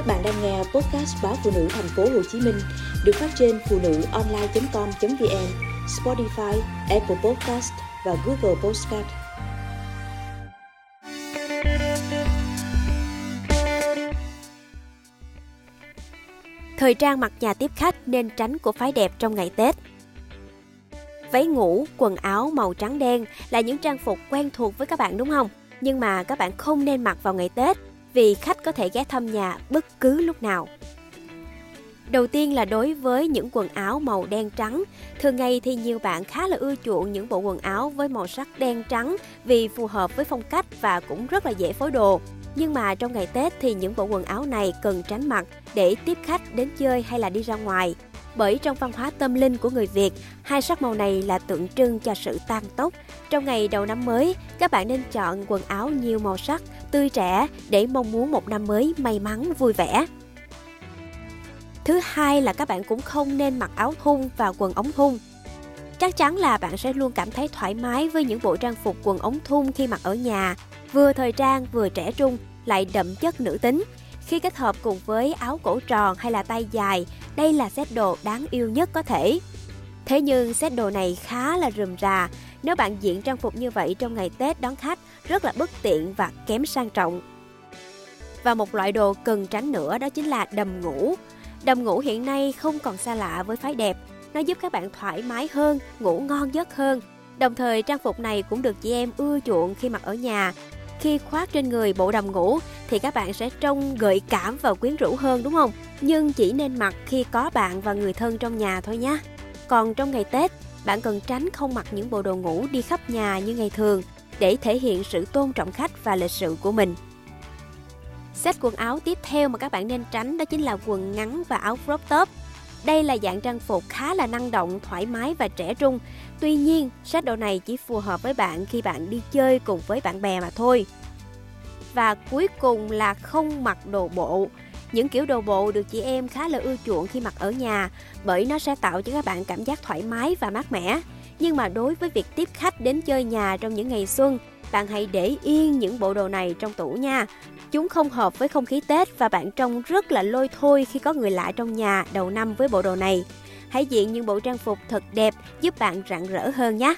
Các bạn đang nghe podcast báo phụ nữ thành phố Hồ Chí Minh được phát trên phụ nữ online.com.vn, Spotify, Apple Podcast và Google Podcast. Thời trang mặc nhà tiếp khách nên tránh của phái đẹp trong ngày Tết. Váy ngủ, quần áo màu trắng đen là những trang phục quen thuộc với các bạn đúng không? Nhưng mà các bạn không nên mặc vào ngày Tết vì khách có thể ghé thăm nhà bất cứ lúc nào. Đầu tiên là đối với những quần áo màu đen trắng. Thường ngày thì nhiều bạn khá là ưa chuộng những bộ quần áo với màu sắc đen trắng vì phù hợp với phong cách và cũng rất là dễ phối đồ. Nhưng mà trong ngày Tết thì những bộ quần áo này cần tránh mặc để tiếp khách đến chơi hay là đi ra ngoài. Bởi trong văn hóa tâm linh của người Việt, hai sắc màu này là tượng trưng cho sự tan tốc. Trong ngày đầu năm mới, các bạn nên chọn quần áo nhiều màu sắc, tươi trẻ để mong muốn một năm mới may mắn, vui vẻ. Thứ hai là các bạn cũng không nên mặc áo thun và quần ống thun. Chắc chắn là bạn sẽ luôn cảm thấy thoải mái với những bộ trang phục quần ống thun khi mặc ở nhà, vừa thời trang vừa trẻ trung, lại đậm chất nữ tính. Khi kết hợp cùng với áo cổ tròn hay là tay dài, đây là set đồ đáng yêu nhất có thể. Thế nhưng set đồ này khá là rườm rà, nếu bạn diện trang phục như vậy trong ngày Tết đón khách rất là bất tiện và kém sang trọng. Và một loại đồ cần tránh nữa đó chính là đầm ngủ. Đầm ngủ hiện nay không còn xa lạ với phái đẹp, nó giúp các bạn thoải mái hơn, ngủ ngon giấc hơn. Đồng thời trang phục này cũng được chị em ưa chuộng khi mặc ở nhà. Khi khoác trên người bộ đầm ngủ thì các bạn sẽ trông gợi cảm và quyến rũ hơn đúng không? Nhưng chỉ nên mặc khi có bạn và người thân trong nhà thôi nhé. Còn trong ngày Tết, bạn cần tránh không mặc những bộ đồ ngủ đi khắp nhà như ngày thường để thể hiện sự tôn trọng khách và lịch sự của mình. Set quần áo tiếp theo mà các bạn nên tránh đó chính là quần ngắn và áo crop top. Đây là dạng trang phục khá là năng động, thoải mái và trẻ trung. Tuy nhiên, set đồ này chỉ phù hợp với bạn khi bạn đi chơi cùng với bạn bè mà thôi. Và cuối cùng là không mặc đồ bộ. Những kiểu đồ bộ được chị em khá là ưa chuộng khi mặc ở nhà bởi nó sẽ tạo cho các bạn cảm giác thoải mái và mát mẻ. Nhưng mà đối với việc tiếp khách đến chơi nhà trong những ngày xuân, bạn hãy để yên những bộ đồ này trong tủ nha. Chúng không hợp với không khí Tết và bạn trông rất là lôi thôi khi có người lạ trong nhà đầu năm với bộ đồ này. Hãy diện những bộ trang phục thật đẹp giúp bạn rạng rỡ hơn nhé.